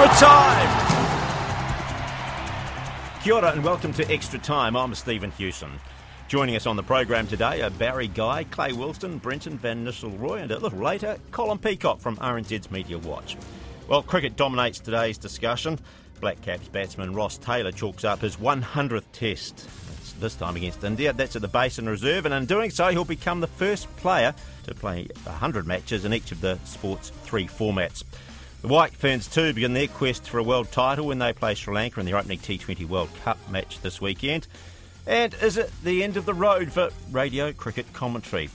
Extra time. Kia ora and welcome to Extra Time. I'm Stephen Hewson. Joining us on the program today are Barry Guy, Clay Wilson, Brenton Vannisselroy, and a little later, Colin Peacock from RNZ's Media Watch. Well, cricket dominates today's discussion. Black Caps batsman Ross Taylor chalks up his 100th test. This time against India. That's at the Basin Reserve, and in doing so, he'll become the first player to play 100 matches in each of the sport's three formats. The White Ferns, too, begin their quest for a world title when they play Sri Lanka in their opening T20 World Cup match this weekend. And is it the end of the road for radio cricket commentary?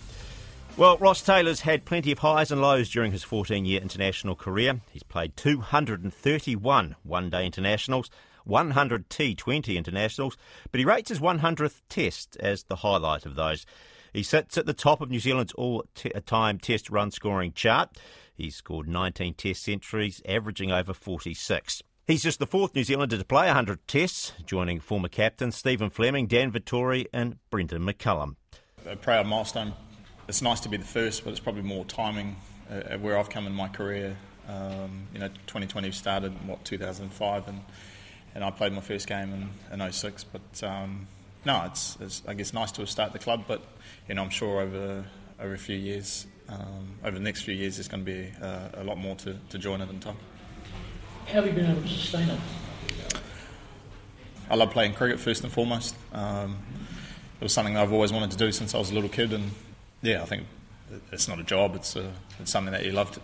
Well, Ross Taylor's had plenty of highs and lows during his 14 year international career. He's played 231 one day internationals, 100 T20 internationals, but he rates his 100th test as the highlight of those. He sits at the top of New Zealand's all time test run scoring chart. He's scored 19 test centuries, averaging over 46. He's just the fourth New Zealander to play 100 tests, joining former captains Stephen Fleming, Dan Vettori, and Brendon McCullum. A proud milestone. It's nice to be the first, but it's probably more timing uh, where I've come in my career. Um, you know, 2020 started in what 2005, and and I played my first game in, in 06. But um, no, it's, it's I guess nice to have started the club, but you know, I'm sure over over a few years, um, over the next few years, there's going to be uh, a lot more to, to join it in time. How have you been able to sustain it? I love playing cricket first and foremost. Um, it was something I've always wanted to do since I was a little kid, and yeah, I think it's not a job. It's a, it's something that you love to,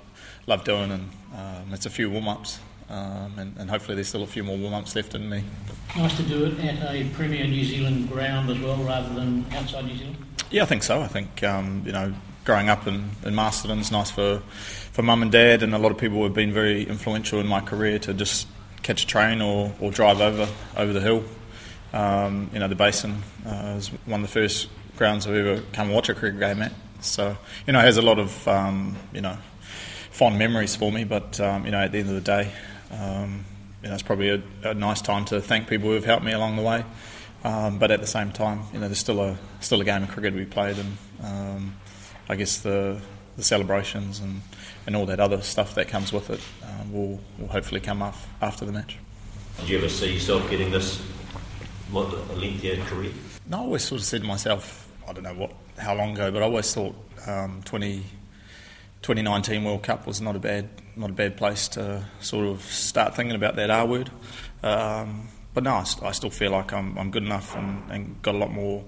love doing, and um, it's a few warm ups, um, and, and, hopefully there's still a few more warm ups left in me. Nice to do it at a Premier New Zealand ground as well, rather than outside New Zealand. Yeah, I think so. I think um, you know, growing up in, in Masterton is nice for for mum and dad, and a lot of people have been very influential in my career to just catch a train or, or drive over over the hill. Um, you know, the Basin uh, is one of the first grounds I've ever come and watch a cricket game at. So, you know, it has a lot of, um, you know, fond memories for me. But, um, you know, at the end of the day, um, you know, it's probably a, a, nice time to thank people who have helped me along the way. Um, but at the same time, you know, there's still a still a game of cricket to be played, and um, I guess the the celebrations and, and all that other stuff that comes with it um, will, will hopefully come off after the match. Did you ever see yourself getting this what, a lengthier career? No, I always sort of said to myself, I don't know what how long ago, but I always thought um, 20, 2019 World Cup was not a bad not a bad place to sort of start thinking about that R word. Um, but no, I, I, still feel like I'm, I'm good enough and, and, got a lot more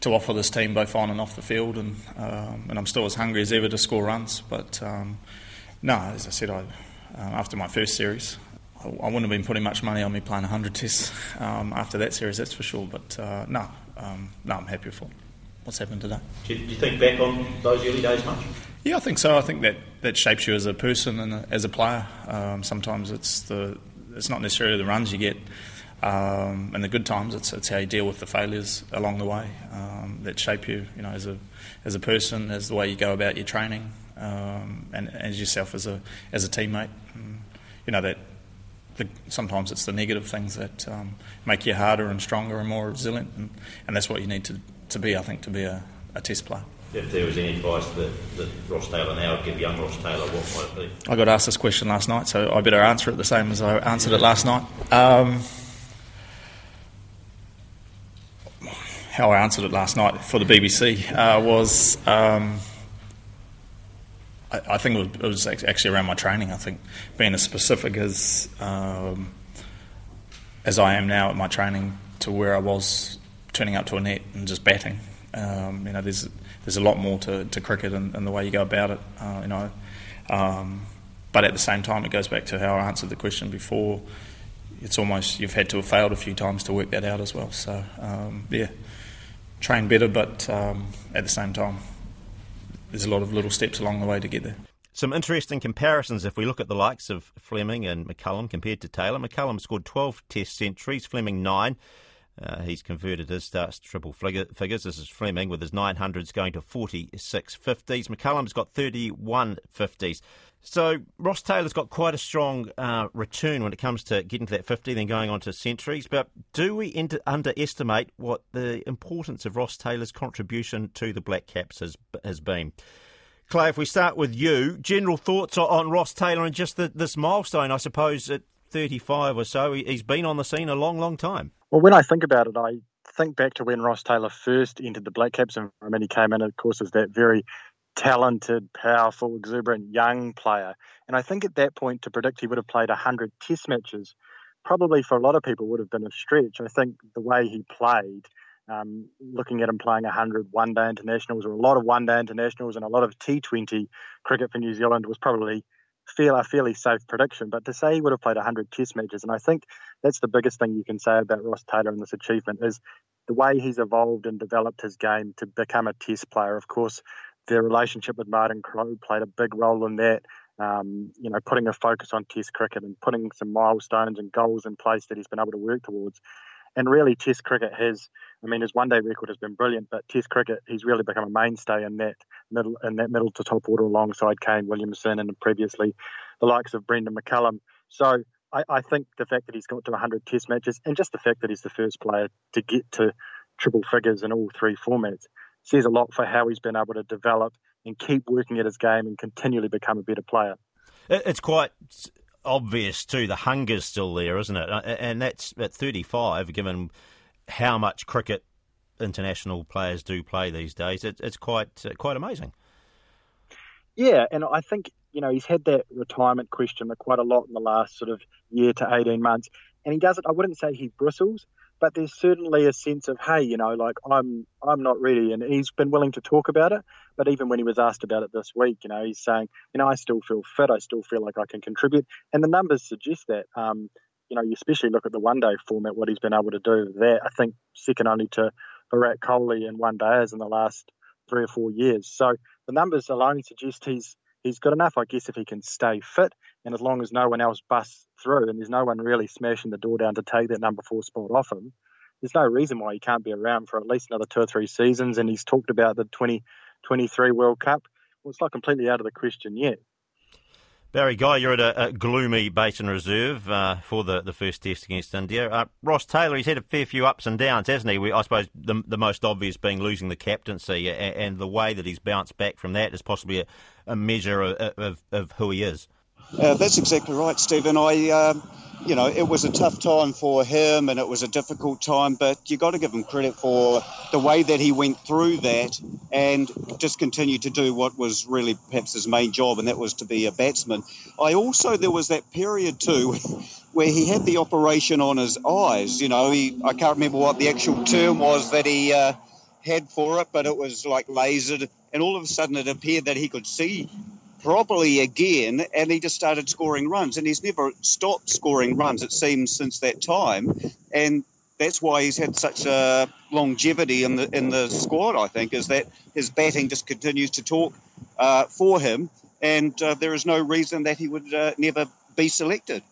to offer this team both on and off the field, and um, and I'm still as hungry as ever to score runs. But um, no, as I said, I, uh, after my first series, I, I, wouldn't have been putting much money on me playing 100 tests um, after that series, that's for sure. But uh, no, um, no, I'm happy for what's happened today. Do you, do you think back on those early days much? Yeah, I think so. I think that, that shapes you as a person and as a player. Um, sometimes it's the it's not necessarily the runs you get. Um, and the good times, it's, it's how you deal with the failures along the way um, that shape you, you know, as a as a person, as the way you go about your training, um, and as yourself as a as a teammate. And, you know that the, sometimes it's the negative things that um, make you harder and stronger and more resilient, and, and that's what you need to, to be, I think, to be a, a test player. If there was any advice that, that Ross Taylor now would give young Ross Taylor, what might it be? I got asked this question last night, so I better answer it the same as I answered it last night. How I answered it last night for the BBC uh, was um, I, I, think it was, it was, actually around my training. I think being as specific as um, as I am now at my training to where I was turning up to a net and just batting. Um, you know, there's there's a lot more to, to cricket and, and the way you go about it. Uh, you know, um, but at the same time, it goes back to how I answered the question before. It's almost you've had to have failed a few times to work that out as well. So um, yeah train better, but um, at the same time, there's a lot of little steps along the way to get there. some interesting comparisons if we look at the likes of Fleming and McCullum compared to Taylor. McCullum scored 12 Test centuries, Fleming 9. Uh, he's converted his starts to triple figures. This is Fleming with his 900s going to 46 50s. McCullum's got 31 50s. So Ross Taylor's got quite a strong uh, return when it comes to getting to that 50, then going on to centuries. But do we inter- underestimate what the importance of Ross Taylor's contribution to the Black Caps has, has been? Clay, if we start with you, general thoughts on Ross Taylor and just the, this milestone, I suppose, at 35 or so. He's been on the scene a long, long time. Well, when I think about it, I think back to when Ross Taylor first entered the Black Caps environment. He came in, of course, as that very talented, powerful, exuberant young player. And I think at that point, to predict he would have played 100 test matches, probably for a lot of people would have been a stretch. I think the way he played, um, looking at him playing 100 one day internationals or a lot of one day internationals and a lot of T20 cricket for New Zealand was probably feel a fairly safe prediction. But to say he would have played 100 test matches, and I think that's the biggest thing you can say about Ross Taylor and this achievement is the way he's evolved and developed his game to become a test player. Of course, their relationship with Martin Crowe played a big role in that. Um, you know, putting a focus on Test cricket and putting some milestones and goals in place that he's been able to work towards. And really, Test cricket has, I mean, his one-day record has been brilliant, but Test cricket, he's really become a mainstay in that middle, in that middle to top order, alongside Kane Williamson and previously the likes of Brendon McCullum. So I, I think the fact that he's got to 100 Test matches, and just the fact that he's the first player to get to triple figures in all three formats, says a lot for how he's been able to develop and keep working at his game and continually become a better player. It's quite obvious too. The hunger's still there, isn't it? And that's at 35, given how much cricket international players do play these days. it's quite uh, quite amazing. Yeah, and I think you know he's had that retirement question quite a lot in the last sort of year to 18 months, and he does it. I wouldn't say he bristles, but there's certainly a sense of hey you know like i'm i'm not ready and he's been willing to talk about it but even when he was asked about it this week you know he's saying you know i still feel fit i still feel like i can contribute and the numbers suggest that um, you know you especially look at the one day format what he's been able to do there i think second only to Virat Kohli in one days in the last three or four years so the numbers alone suggest he's he's good enough i guess if he can stay fit and as long as no one else busts through and there's no one really smashing the door down to take that number four spot off him, there's no reason why he can't be around for at least another two or three seasons. And he's talked about the 2023 World Cup. Well, it's not completely out of the question yet. Barry Guy, you're at a, a gloomy Basin Reserve uh, for the, the first test against India. Uh, Ross Taylor, he's had a fair few ups and downs, hasn't he? We, I suppose the, the most obvious being losing the captaincy, and, and, the way that he's bounced back from that is possibly a, a measure of, of, of who he is. Uh, that's exactly right, Stephen. I, um, you know, it was a tough time for him and it was a difficult time, but you got to give him credit for the way that he went through that and just continued to do what was really perhaps his main job, and that was to be a batsman. I also, there was that period too where he had the operation on his eyes. You know, he, I can't remember what the actual term was that he uh, had for it, but it was like lasered, and all of a sudden it appeared that he could see properly again, and he just started scoring runs. And he's never stopped scoring runs, it seems, since that time. And that's why he's had such a longevity in the in the squad. I think is that his batting just continues to talk uh, for him, and uh, there is no reason that he would uh, never be selected.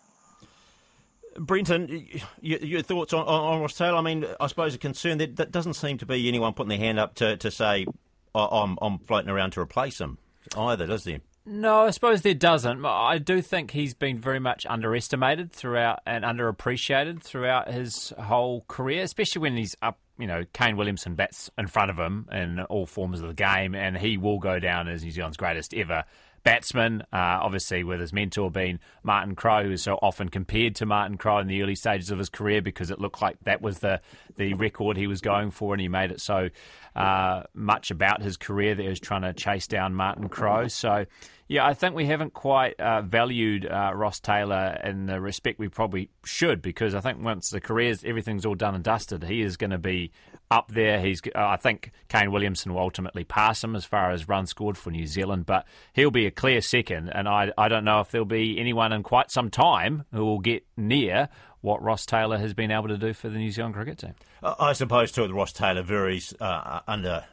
Brenton, your, thoughts on, on, Ross Taylor? I mean, I suppose a concern that, that doesn't seem to be anyone putting their hand up to, to say, I'm, I'm floating around to replace him either, does there? No, I suppose there doesn't. I do think he's been very much underestimated throughout and underappreciated throughout his whole career, especially when he's up. You know, Kane Williamson bats in front of him in all forms of the game, and he will go down as New Zealand's greatest ever batsman. Uh, obviously, with his mentor being Martin Crowe, who is so often compared to Martin Crowe in the early stages of his career because it looked like that was the, the record he was going for, and he made it so uh, much about his career that he was trying to chase down Martin Crowe. So, yeah, I think we haven't quite uh, valued uh, Ross Taylor in the respect we probably should because I think once the career's everything's all done and dusted, he is going to be up there. He's, uh, I think Kane Williamson will ultimately pass him as far as runs scored for New Zealand, but he'll be a clear second. And I, I don't know if there'll be anyone in quite some time who will get near what Ross Taylor has been able to do for the New Zealand cricket team. I suppose too, Ross Taylor varies uh, under.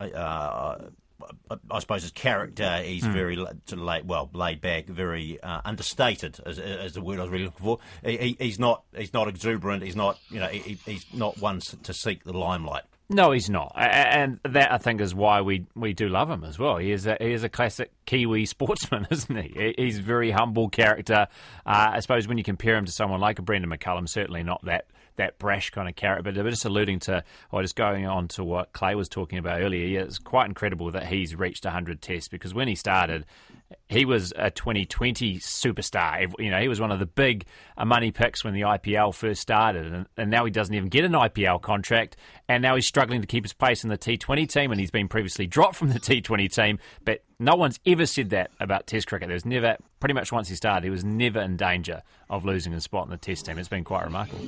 Uh, I suppose his character, he's mm. very sort of laid, well, laid back, very uh, understated, as, as, the word I was really looking for. He, he's not, he's not exuberant. He's not, you know, he, he's not one to seek the limelight. No, he's not, and that I think is why we, we do love him as well. He is a, he is a classic Kiwi sportsman, isn't he? He's a very humble character. Uh, I suppose when you compare him to someone like a Brendon McCullum, certainly not that that brash kind of character. But just alluding to, or just going on to what Clay was talking about earlier, it's quite incredible that he's reached 100 tests because when he started, he was a 2020 superstar. You know, he was one of the big uh, money picks when the IPL first started, and, and, now he doesn't even get an IPL contract, and now he's struggling to keep his place in the T20 team, and he's been previously dropped from the T20 team. But no one's ever said that about Test cricket. There's never, pretty much once he started, he was never in danger of losing a spot in the Test team. It's been quite remarkable.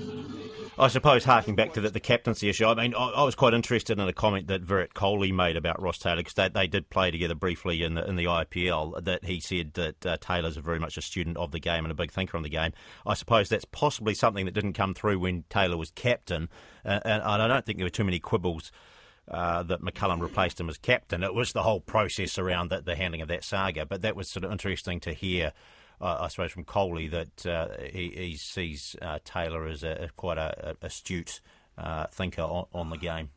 I suppose, harking back to the, the captaincy issue, I mean, I, I, was quite interested in a comment that Virat Kohli made about Ross Taylor because they, they did play together briefly in the in the IPL. That he said that uh, Taylor's very much a student of the game and a big thinker on the game. I suppose that's possibly something that didn't come through when Taylor was captain, uh, and I don't think there were too many quibbles uh, that McCullum replaced him as captain. It was the whole process around the, the handling of that saga. But that was sort of interesting to hear, uh, I suppose, from Kohli that uh, he, he, sees uh, Taylor as a, quite a, a astute uh, thinker on, on, the game.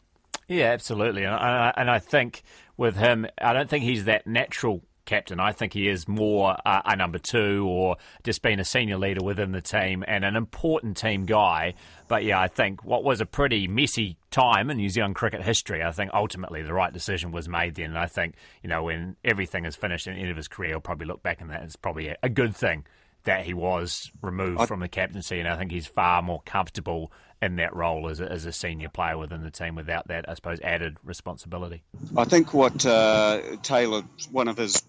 Yeah, absolutely. And I, and I think with him, I don't think he's that natural captain. I think he is more uh, a number two or just being a senior leader within the team and an important team guy. But yeah, I think what was a pretty messy time in New Zealand cricket history, I think ultimately the right decision was made then. And I think, you know, when everything is finished the end of his career, he'll probably look back on that probably a good thing that he was removed I, from the captaincy. And I think he's far more comfortable in that role as a, as a senior player within the team without that, I suppose, added responsibility. I think what uh, Taylor, one of his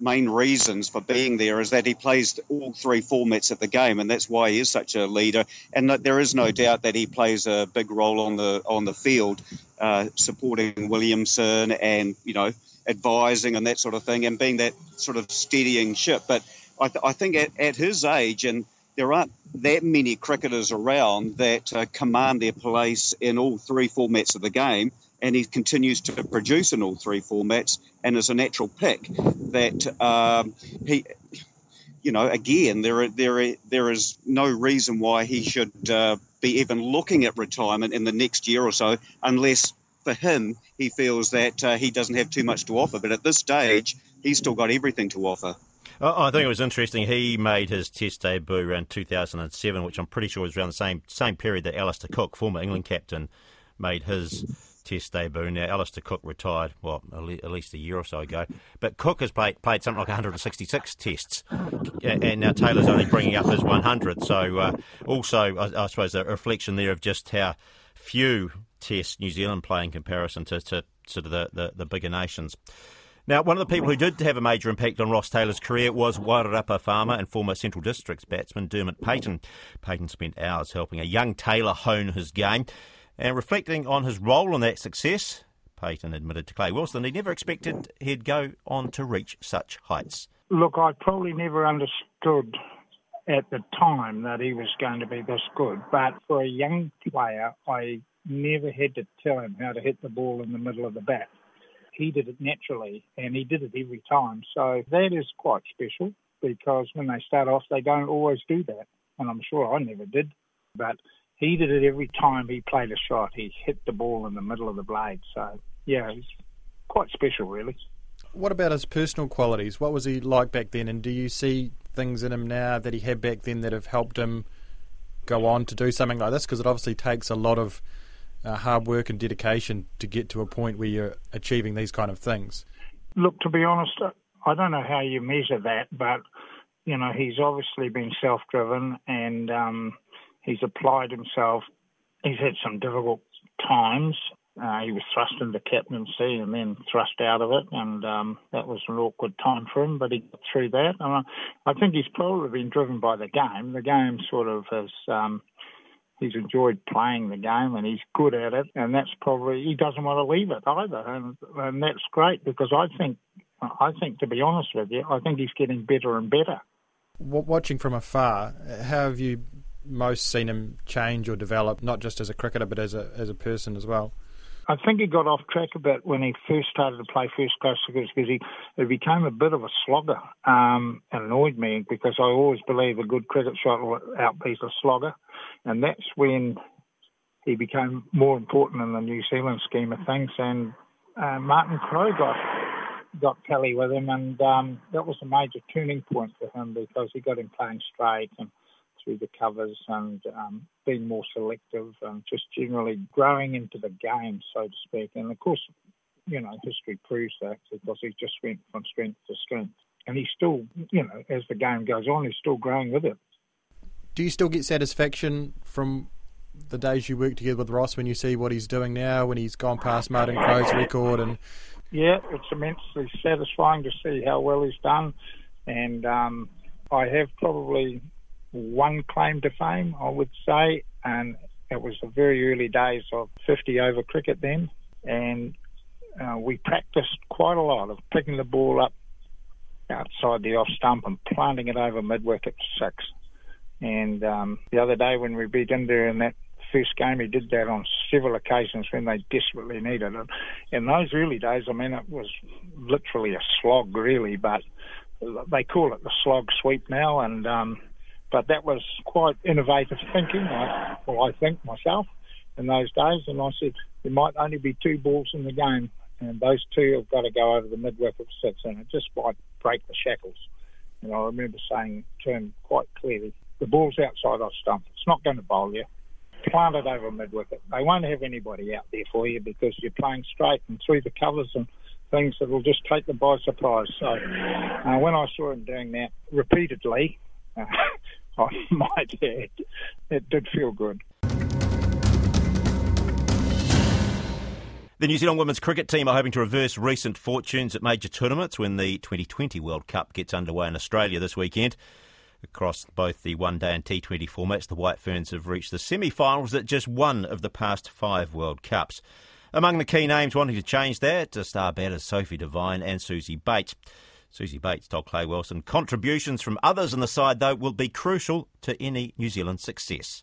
main reasons for being there is that he plays all three formats of the game, and that's why he is such a leader. And there is no doubt that he plays a big role on the on the field, uh, supporting Williamson and you know advising and that sort of thing, and being that sort of steadying ship. But I, th- I think at, at his age and there aren't that many cricketers around that uh, command their place in all three formats of the game, and he continues to produce in all three formats, and is a natural pick. That um, he, you know, again, there there there is no reason why he should uh, be even looking at retirement in the next year or so, unless for him he feels that uh, he doesn't have too much to offer. But at this stage, he's still got everything to offer. I think it was interesting. He made his Test debut around 2007, which I'm pretty sure was around the same same period that Alastair Cook, former England captain, made his Test debut. Now Alastair Cook retired, well, at least a year or so ago. But Cook has played, played something like 166 Tests, and now Taylor's only bringing up his 100. So uh, also, I, I, suppose, a reflection there of just how few Tests New Zealand play in comparison to, to sort of the, the, the bigger nations. Now, one of the people who did have a major impact on Ross Taylor's career was Wairarapa farmer and former Central Districts batsman Dermot Payton. Payton spent hours helping a young Taylor hone his game. And reflecting on his role in that success, Payton admitted to Clay Wilson he never expected he'd go on to reach such heights. Look, I probably never understood at the time that he was going to be this good, but for a young player, I never had to tell him how to hit the ball in the middle of the bat he did it naturally and he did it every time. So that is quite special because when they start off, they don't always do that. And I'm sure I never did. But he did it every time he played a shot. He hit the ball in the middle of the blade. So, yeah, it's quite special, really. What about his personal qualities? What was he like back then? And do you see things in him now that he had back then that have helped him go on to do something like this? Because it obviously takes a lot of uh, hard work and dedication to get to a point where you're achieving these kind of things? Look, to be honest, I don't know how you measure that, but you know he's obviously been self-driven and um, he's applied himself. He's had some difficult times. Uh, he was thrust into captaincy and then thrust out of it, and um, that was an awkward time for him. But he got through that. And I, I think he's probably been driven by the game. The game sort of has um, he's enjoyed playing the game and he's good at it, and that's probably he doesn't want to leave it either, and and that's great because I think I think to be honest with you, I think he's getting better and better. Watching from afar, how have you most seen him change or develop, not just as a cricketer but as a as a person as well? I think he got off track a bit when he first started to play first class cricket because he, he became a bit of a slogger. Um, it annoyed me because I always believe a good cricket shot will outbeat a slogger. And that's when he became more important in the New Zealand scheme of things. And uh, Martin Crowe got got tally with him, and um, that was a major turning point for him because he got him playing straight and through the covers and um, being more selective and just generally growing into the game, so to speak. And of course, you know, history proves that because he just went from strength to strength. And he's still, you know, as the game goes on, he's still growing with it. Do you still get satisfaction from the days you work together with Ross when you see what he's doing now, when he's gone past Martin Crowe's record and yeah, it's immensely satisfying to see how well he's done. And um, I have probably one claim to fame, I would say, and it was the very early days of 50 over cricket then. And uh, we practiced quite a lot of picking the ball up outside the off stump and planting it over mid wicket six. And um, the other day when we beat India in that first game, he did that on several occasions when they desperately needed it. In those early days, I mean, it was literally a slog, really, but they call it the slog sweep now, and um, but that was quite innovative thinking. I, well, I think myself in those days, and I said there might only be two balls in the game, and those two have got to go over the mid wicket six, and it just might break the shackles. And I remember saying to him quite clearly, the ball's outside off stump. It's not going to bowl you plant it over mid wicket. They won't have anybody out there for you because you're playing straight and through the covers and things that will just take them by surprise. So uh, when I saw him doing that repeatedly, uh, I might add, it did feel good. The New Zealand women's cricket team are hoping to reverse recent fortunes at major tournaments when the 2020 World Cup gets underway in Australia this weekend. Across both the one day and T20 formats, the White Ferns have reached the semi finals at just one of the past five World Cups. Among the key names wanting to change that are star batters Sophie Devine and Suzie Bates. Suzie Bates told Clay Wilson contributions from others in the side, though, will be crucial to any New Zealand success.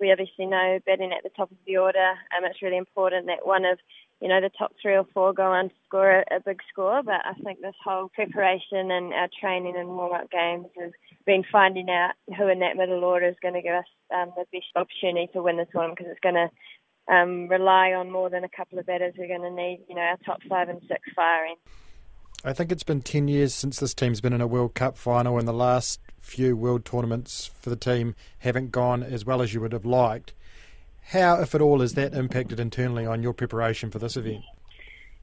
We obviously know batting at the top of the order, um, it's really important that one of you know, the top three or four go on to score a, a big score. But I think this whole preparation and our training and warm up games has been finding out who in that middle order is going to give us um, the best opportunity to win the tournament because it's going to um, rely on more than a couple of batters. We're going to need, you know, our top five and six firing. I think it's been 10 years since this team's been in a World Cup final, and the last few World tournaments for the team haven't gone as well as you would have liked. How, if at all, has that impacted internally on your preparation for this event?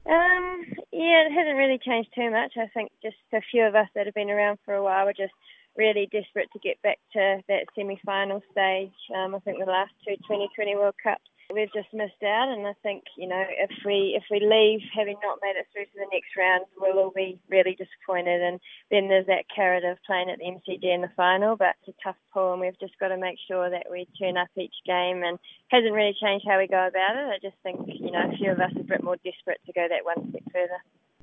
Um, yeah, it hasn't really changed too much. I think just a few of us that have been around for a while were just really desperate to get back to that semi-final stage. Um, I think the last two 2020 World Cups we've just missed out. And I think you know if we if we leave having not made it through to the next round, we'll all be really disappointed. And then there's that carrot of playing at the MCG in the final, but it's a tough pull, and we've just got to make sure that we turn up each game. And hasn't really changed how we go about it. I just think you know a few of us are a bit more desperate to go that one step further.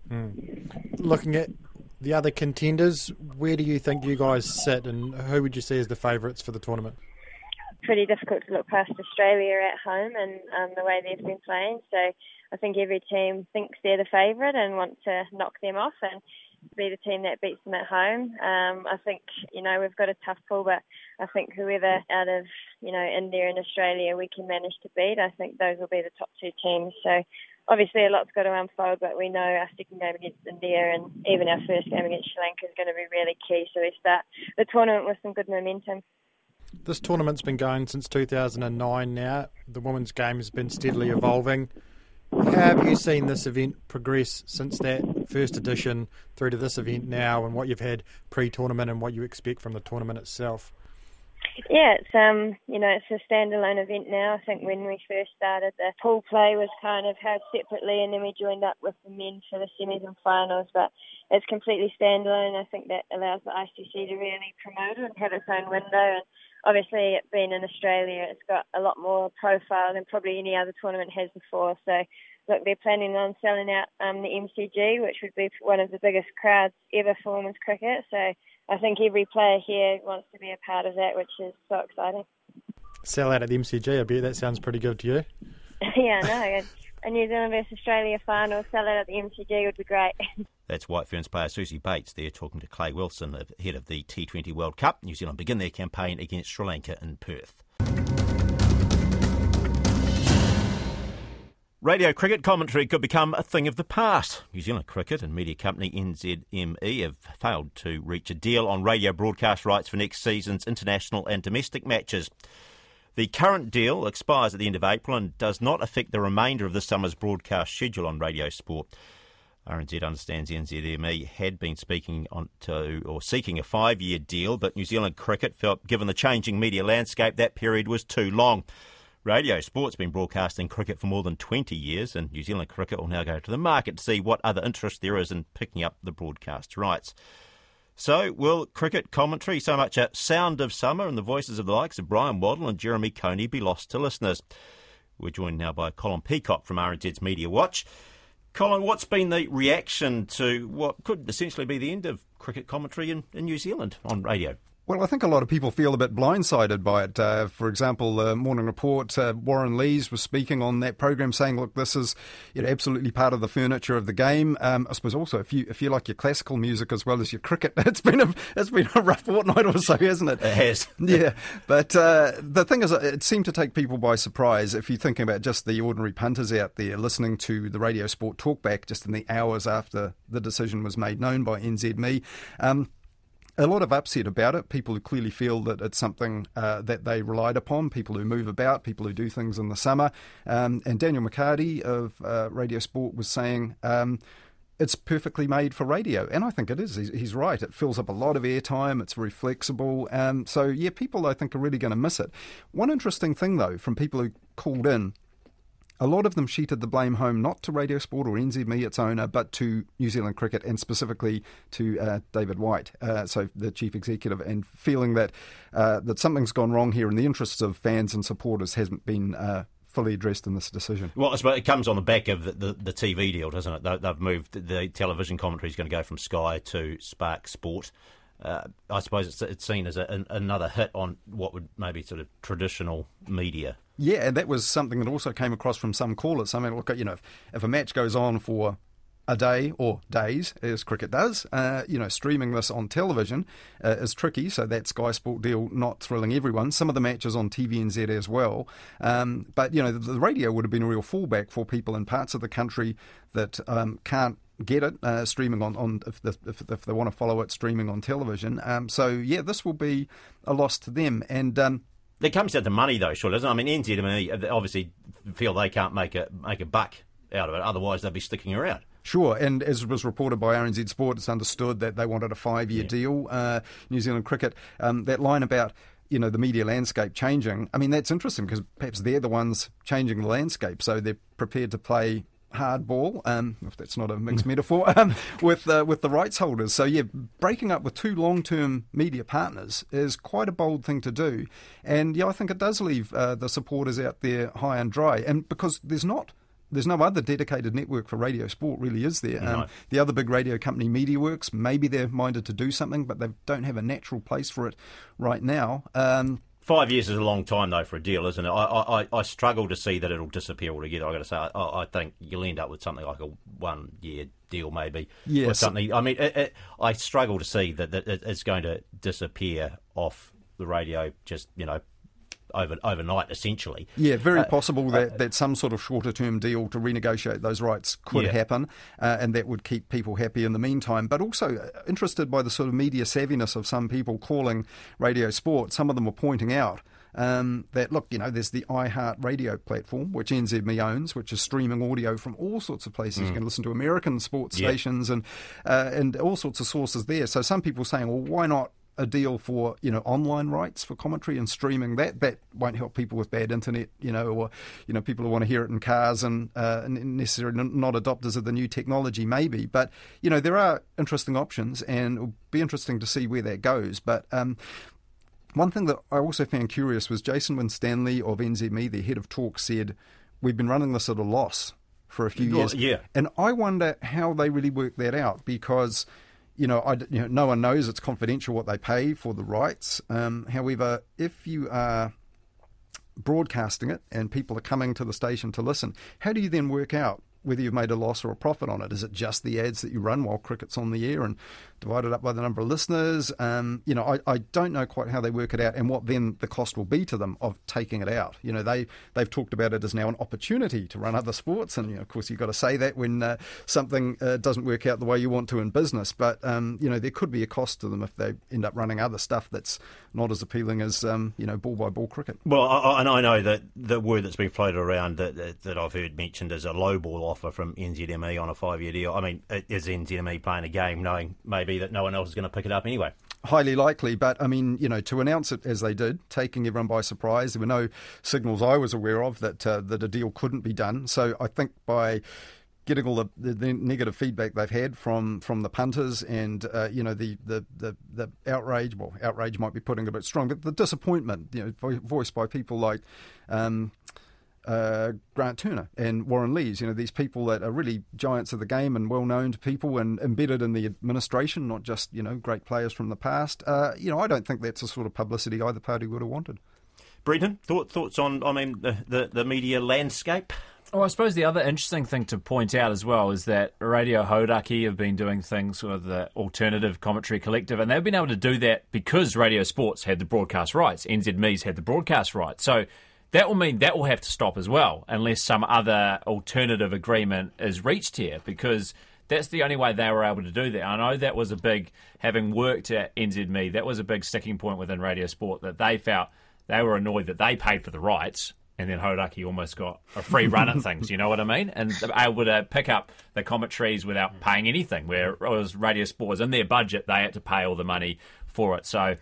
Mm. Looking at the other contenders, where do you think you guys sit, and who would you see as the favourites for the tournament? Pretty difficult to look past Australia at home and um, the way they've been playing. So I think every team thinks they're the favourite and want to knock them off and be the team that beats them at home. Um, I think you know we've got a tough pull, but I think whoever out of you know India and Australia we can manage to beat, I think those will be the top two teams. So obviously a lot's got to unfold, but we know our second game against India and even our first game against Sri Lanka is going to be really key. So we start the tournament with some good momentum. This tournament's been going since 2009 now. The women's game has been steadily evolving. How have you seen this event progress since that first edition through to this event now, and what you've had pre-tournament and what you expect from the tournament itself? Yeah, it's um, you know, it's a standalone event now. I think when we first started, the pool play was kind of held separately, and then we joined up with the men for the semis and finals. But it's completely standalone. I think that allows the ICC to really promote it and have its own window. And obviously, it being in Australia, it's got a lot more profile than probably any other tournament has before. So, look, they're planning on selling out um, the MCG, which would be one of the biggest crowds ever for women's cricket. So, I think every player here wants to be a part of that, which is so exciting. Sell out at the MCG, I bet that sounds pretty good to you. yeah, no, a New Zealand versus Australia final, sell it at the MCG would be great. That's White Ferns player Suzie Bates there talking to Clay Wilson ahead of the T20 World Cup. New Zealand begin their campaign against Sri Lanka in Perth. Radio cricket commentary could become a thing of the past. New Zealand Cricket and media company NZME have failed to reach a deal on radio broadcast rights for next season's international and domestic matches. The current deal expires at the end of April and does not affect the remainder of the summer's broadcast schedule on radio sport. RNZ understands NZME had been speaking on to or seeking a five-year deal, but New Zealand Cricket felt, given the changing media landscape, that period was too long. Radio Sport's been broadcasting cricket for more than 20 years, and New Zealand Cricket will now go to the market to see what other interest there is in picking up the broadcast rights. So, will cricket commentary, so much a sound of summer and the voices of the likes of Brian Waddle and Jeremy Coney, be lost to listeners? We're joined now by Colin Peacock from RNZ's Media Watch. Colin, what's been the reaction to what could essentially be the end of cricket commentary in, in New Zealand on radio? Well, I think a lot of people feel a bit blindsided by it. Uh, for example, the Morning Report, uh, Warren Lees was speaking on that program saying, look, this is you know, absolutely part of the furniture of the game. Um, I suppose also, if you if you like your classical music as well as your cricket, it's been a, it's been a rough fortnight or so, hasn't it? It has. yeah. But uh, the thing is, it seemed to take people by surprise. If you're thinking about just the ordinary punters out there listening to the radio sport talkback just in the hours after the decision was made known by NZME. Um, a lot of upset about it. People who clearly feel that it's something uh, that they relied upon, people who move about, people who do things in the summer. Um, and Daniel McHardy of uh, Radio Sport was saying, um, it's perfectly made for radio. And I think it is. He's, he's, right. It fills up a lot of airtime. It's very flexible. Um, so, yeah, people I think are really going to miss it. One interesting thing, though, from people who called in a lot of them sheeted the blame home not to Radio Sport or NZME, its owner, but to New Zealand Cricket and specifically to uh, David White, uh, so the chief executive, and feeling that uh, that something's gone wrong here in the interests of fans and supporters hasn't been uh, fully addressed in this decision. Well, it comes on the back of the, the, the TV deal, doesn't it? They've moved the television commentary is going to go from Sky to Spark Sport. Uh, I suppose it's, it's seen as a, an, another hit on what would maybe sort of traditional media. Yeah, and that was something that also came across from some callers. I mean, look, you know, if, if a match goes on for a day or days, as cricket does. Uh, you know, streaming this on television uh, is tricky, so that Sky Sport deal not thrilling everyone. Some of the matches on TVNZ as well. Um, but, you know, the, the, radio would have been a real fallback for people in parts of the country that um, can't get it uh, streaming on, on if, the, if, if, they want to follow it streaming on television. Um, so, yeah, this will be a loss to them. And um, it comes down to money, though, sure, doesn't it? I mean, NZME obviously feel they can't make a make a buck out of it. Otherwise, they'd be sticking around. Sure, and as was reported by RNZ Sport, it's understood that they wanted a five-year yeah. deal. Uh, New Zealand Cricket, um, that line about you know the media landscape changing. I mean, that's interesting because perhaps they're the ones changing the landscape, so they're prepared to play hardball, um, if that's not a mixed metaphor, um, with uh, with the rights holders. So yeah, breaking up with two long term media partners is quite a bold thing to do, and yeah, I think it does leave uh, the supporters out there high and dry, and because there's not. There's no other dedicated network for radio sport, really, is there? Um, the other big radio company, MediaWorks, maybe they're minded to do something, but they don't have a natural place for it right now. Um, Five years is a long time, though, for a deal, isn't it? I, I, I struggle to see that it'll disappear altogether. I've got to say, I, I think you'll end up with something like a one year deal, maybe. Yes. Or something. I mean, it, it, I struggle to see that, that it's going to disappear off the radio just, you know, over, overnight, essentially. Yeah, very uh, possible that, uh, that some sort of shorter term deal to renegotiate those rights could yeah. happen, uh, and that would keep people happy in the meantime. But also uh, interested by the sort of media savviness of some people calling radio sport. Some of them were pointing out. Um, that look, you know, there's the iHeart Radio platform, which NZME owns, which is streaming audio from all sorts of places. Mm. You can listen to American sports stations and uh, and all sorts of sources there. So some people saying, well, why not a deal for you know online rights for commentary and streaming that that won't help people with bad internet you know or you know people who want to hear it in cars and uh, necessarily not adopters of the new technology maybe but you know there are interesting options and it'll be interesting to see where that goes but um, one thing that I also found curious was Jason Winstanley of NZME, the head of talk, said, We've been running this at a loss for a few years. yeah. And I wonder how they really work that out because you know, I, you know, no one knows it's confidential what they pay for the rights. Um, however, if you are broadcasting it and people are coming to the station to listen, how do you then work out whether you've made a loss or a profit on it. Is it just the ads that you run while cricket's on the air and divided up by the number of listeners? Um, you know, I, I don't know quite how they work it out and what then the cost will be to them of taking it out. You know, they they've talked about it as now an opportunity to run other sports, and you know, of course you've got to say that when uh, something uh, doesn't work out the way you want to in business. But um, you know, there could be a cost to them if they end up running other stuff that's not as appealing as um, you know ball by ball cricket. Well, I, and I know that the word that's been floated around that, that, that I've heard mentioned is a low ball offer from NZME on a five year deal. I mean, is NZME playing a game knowing maybe that no one else is going to pick it up anyway? Highly likely, but I mean, you know, to announce it as they did, taking everyone by surprise, there were no signals I was aware of that uh, that a deal couldn't be done. So I think by getting all the, the, the, negative feedback they've had from, from the punters and uh, you know the, the, the, the, outrage well outrage might be putting a bit strong but the disappointment you know voiced by people like um, uh, Grant Turner and Warren Lees, you know, these people that are really giants of the game and well known to people and embedded in the administration, not just, you know, great players from the past. Uh, you know, I don't think that's the sort of publicity either party would have wanted. Brendan, thought, thoughts on, I mean, the, the, the media landscape? Well, I suppose the other interesting thing to point out as well is that Radio Hauraki have been doing things with the Alternative Commentary Collective, and they've been able to do that because Radio Sports had the broadcast rights. NZME's had the broadcast rights. So that will mean that will have to stop as well, unless some other alternative agreement is reached here, because that's the only way they were able to do that. I know that was a big, having worked at NZME, that was a big sticking point within Radio Sport that they felt they were annoyed that they paid for the rights and then Hauraki almost got a free run at things. You know what I mean? And able to pick up the commentaries without paying anything. Where was Radio Sports in their budget, they had to pay all the money for it. So,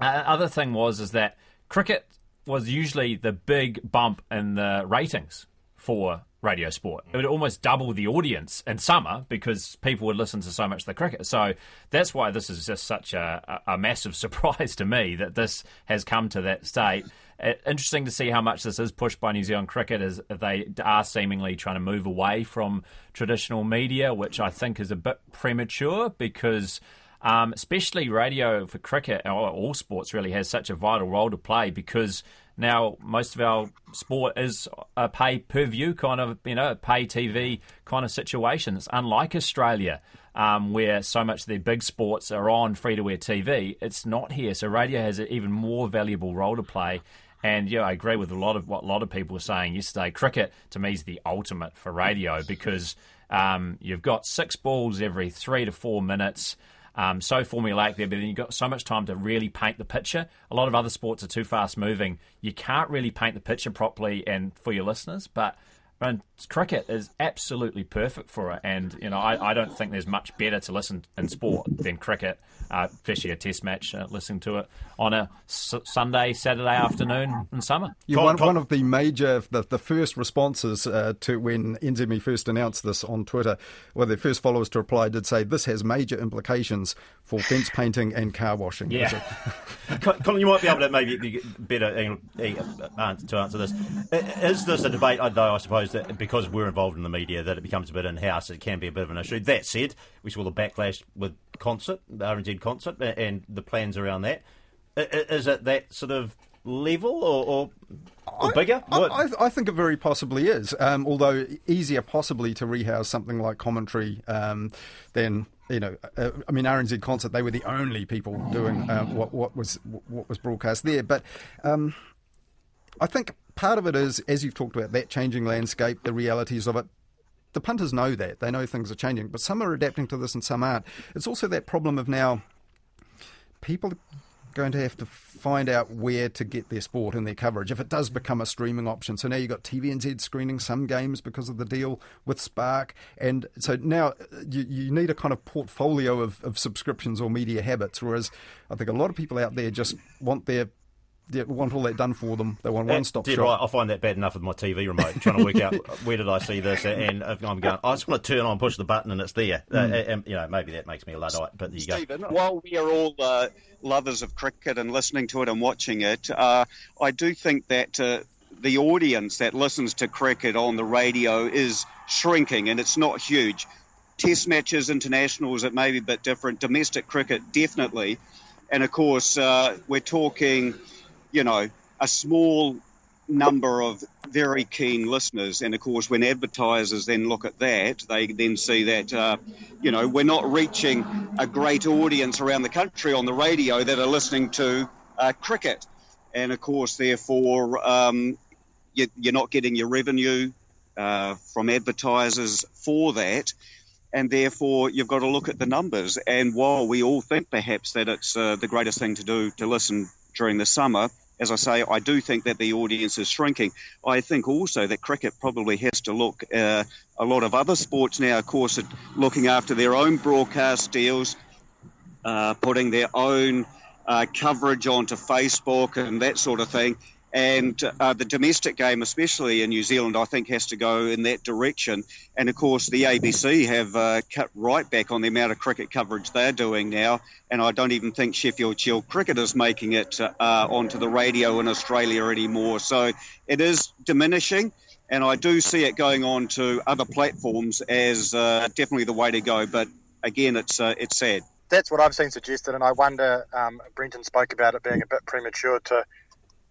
uh, other thing was is that cricket was usually the big bump in the ratings for radio sport. It would almost double the audience in summer because people would listen to so much of the cricket. So that's why this is just such a, a massive surprise to me that this has come to that state. Interesting to see how much this is pushed by New Zealand cricket as they are seemingly trying to move away from traditional media, which I think is a bit premature because um, especially radio for cricket or all sports really has such a vital role to play because now most of our sport is a pay per view kind of you know pay TV kind of situation. It's unlike Australia. Um, where so much of their big sports are on free to air TV, it's not here. So radio has an even more valuable role to play. And yeah, I agree with a lot of what a lot of people were saying yesterday. Cricket to me is the ultimate for radio because um, you've got six balls every three to four minutes um, so formulaic there, but then you've got so much time to really paint the picture. A lot of other sports are too fast moving. You can't really paint the picture properly and for your listeners, but and cricket is absolutely perfect for it. And, you know, I, I don't think there's much better to listen in sport than cricket, uh, especially a test match, uh, listening to it on a s- Sunday, Saturday afternoon in summer. Yeah, one, one of the major, the, the first responses uh, to when NZME first announced this on Twitter, well, their first followers to reply did say, this has major implications for fence painting and car washing. Yeah. Colin, you might be able to maybe be better uh, to answer this. Is this a debate, though, I suppose, that because we're involved in the media, that it becomes a bit in-house, it can be a bit of an issue. That said, we saw the backlash with concert, the RNZ concert, and the plans around that. Is it that sort of level or, or, or bigger? I, I, I, think it very possibly is. Um, although easier possibly to rehouse something like commentary um, than you know. Uh, I mean, RNZ concert they were the only people doing uh, what, what was what was broadcast there, but. Um, I think part of it is, as you've talked about, that changing landscape, the realities of it. The punters know that. They know things are changing, but some are adapting to this and some aren't. It's also that problem of now people going to have to find out where to get their sport and their coverage if it does become a streaming option. So now you've got TVNZ screening some games because of the deal with Spark. And so now you, you need a kind of portfolio of, of subscriptions or media habits, whereas I think a lot of people out there just want their want all that done for them. They want one stop shop. Right. I find that bad enough with my TV remote, trying to work out where did I see this, and I'm going, I just want to turn on, push the button, and it's there. Mm. Uh, and, you know, maybe that makes me a luddite, but there you Stephen, go. while we are all uh, lovers of cricket and listening to it and watching it, uh, I do think that uh, the audience that listens to cricket on the radio is shrinking, and it's not huge. Test matches, internationals, it may be a bit different. Domestic cricket, definitely. And of course, uh, we're talking you know, a small number of very keen listeners. And of course, when advertisers then look at that, they then see that, uh, you know, we're not reaching a great audience around the country on the radio that are listening to uh, cricket. And of course, therefore, um, you, are not getting your revenue uh, from advertisers for that. And therefore, you've got to look at the numbers. And while we all think perhaps that it's uh, the greatest thing to do to listen during the summer, as I say, I do think that the audience is shrinking. I think also that cricket probably has to look uh, a lot of other sports now, of course, at looking after their own broadcast deals, uh, putting their own uh, coverage onto Facebook and that sort of thing. And uh, the domestic game, especially in New Zealand, I think has to go in that direction. And of course, the ABC have uh, cut right back on the amount of cricket coverage they're doing now. And I don't even think Sheffield Shield cricket is making it uh, onto the radio in Australia anymore. So it is diminishing. And I do see it going on to other platforms as uh, definitely the way to go. But again, it's uh, it's sad. That's what I've seen suggested, and I wonder. Um, Brenton spoke about it being a bit premature to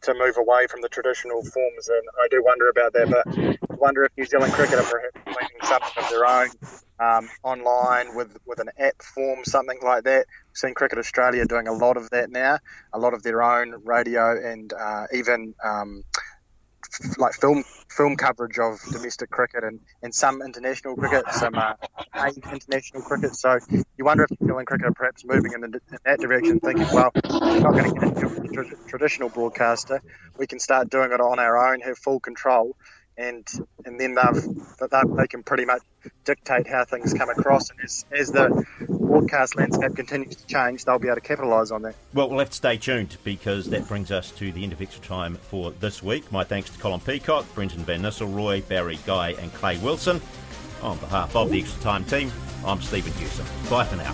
to move away from the traditional forms, and I do wonder about that. But I wonder if New Zealand cricket are perhaps planning something of their own um, online with with an app form, something like that. We've seen Cricket Australia doing a lot of that now, a lot of their own radio and uh, even um, like film film coverage of domestic cricket and, and some international cricket, some uh, international cricket. So you wonder if New Zealand cricket are perhaps moving in, the, in that direction, thinking, well, we're not going to get a traditional broadcaster. We can start doing it on our own, have full control, and and then they've, they can pretty much dictate how things come across. And as, as the broadcast landscape continues to change, they'll be able to capitalise on that. Well, we'll have to stay tuned because that brings us to the end of extra time for this week. My thanks to Colin Peacock, Brenton Vannisselroy, Barry Guy, and Clay Wilson. On behalf of the extra time team, I'm Stephen Hewson. Bye for now.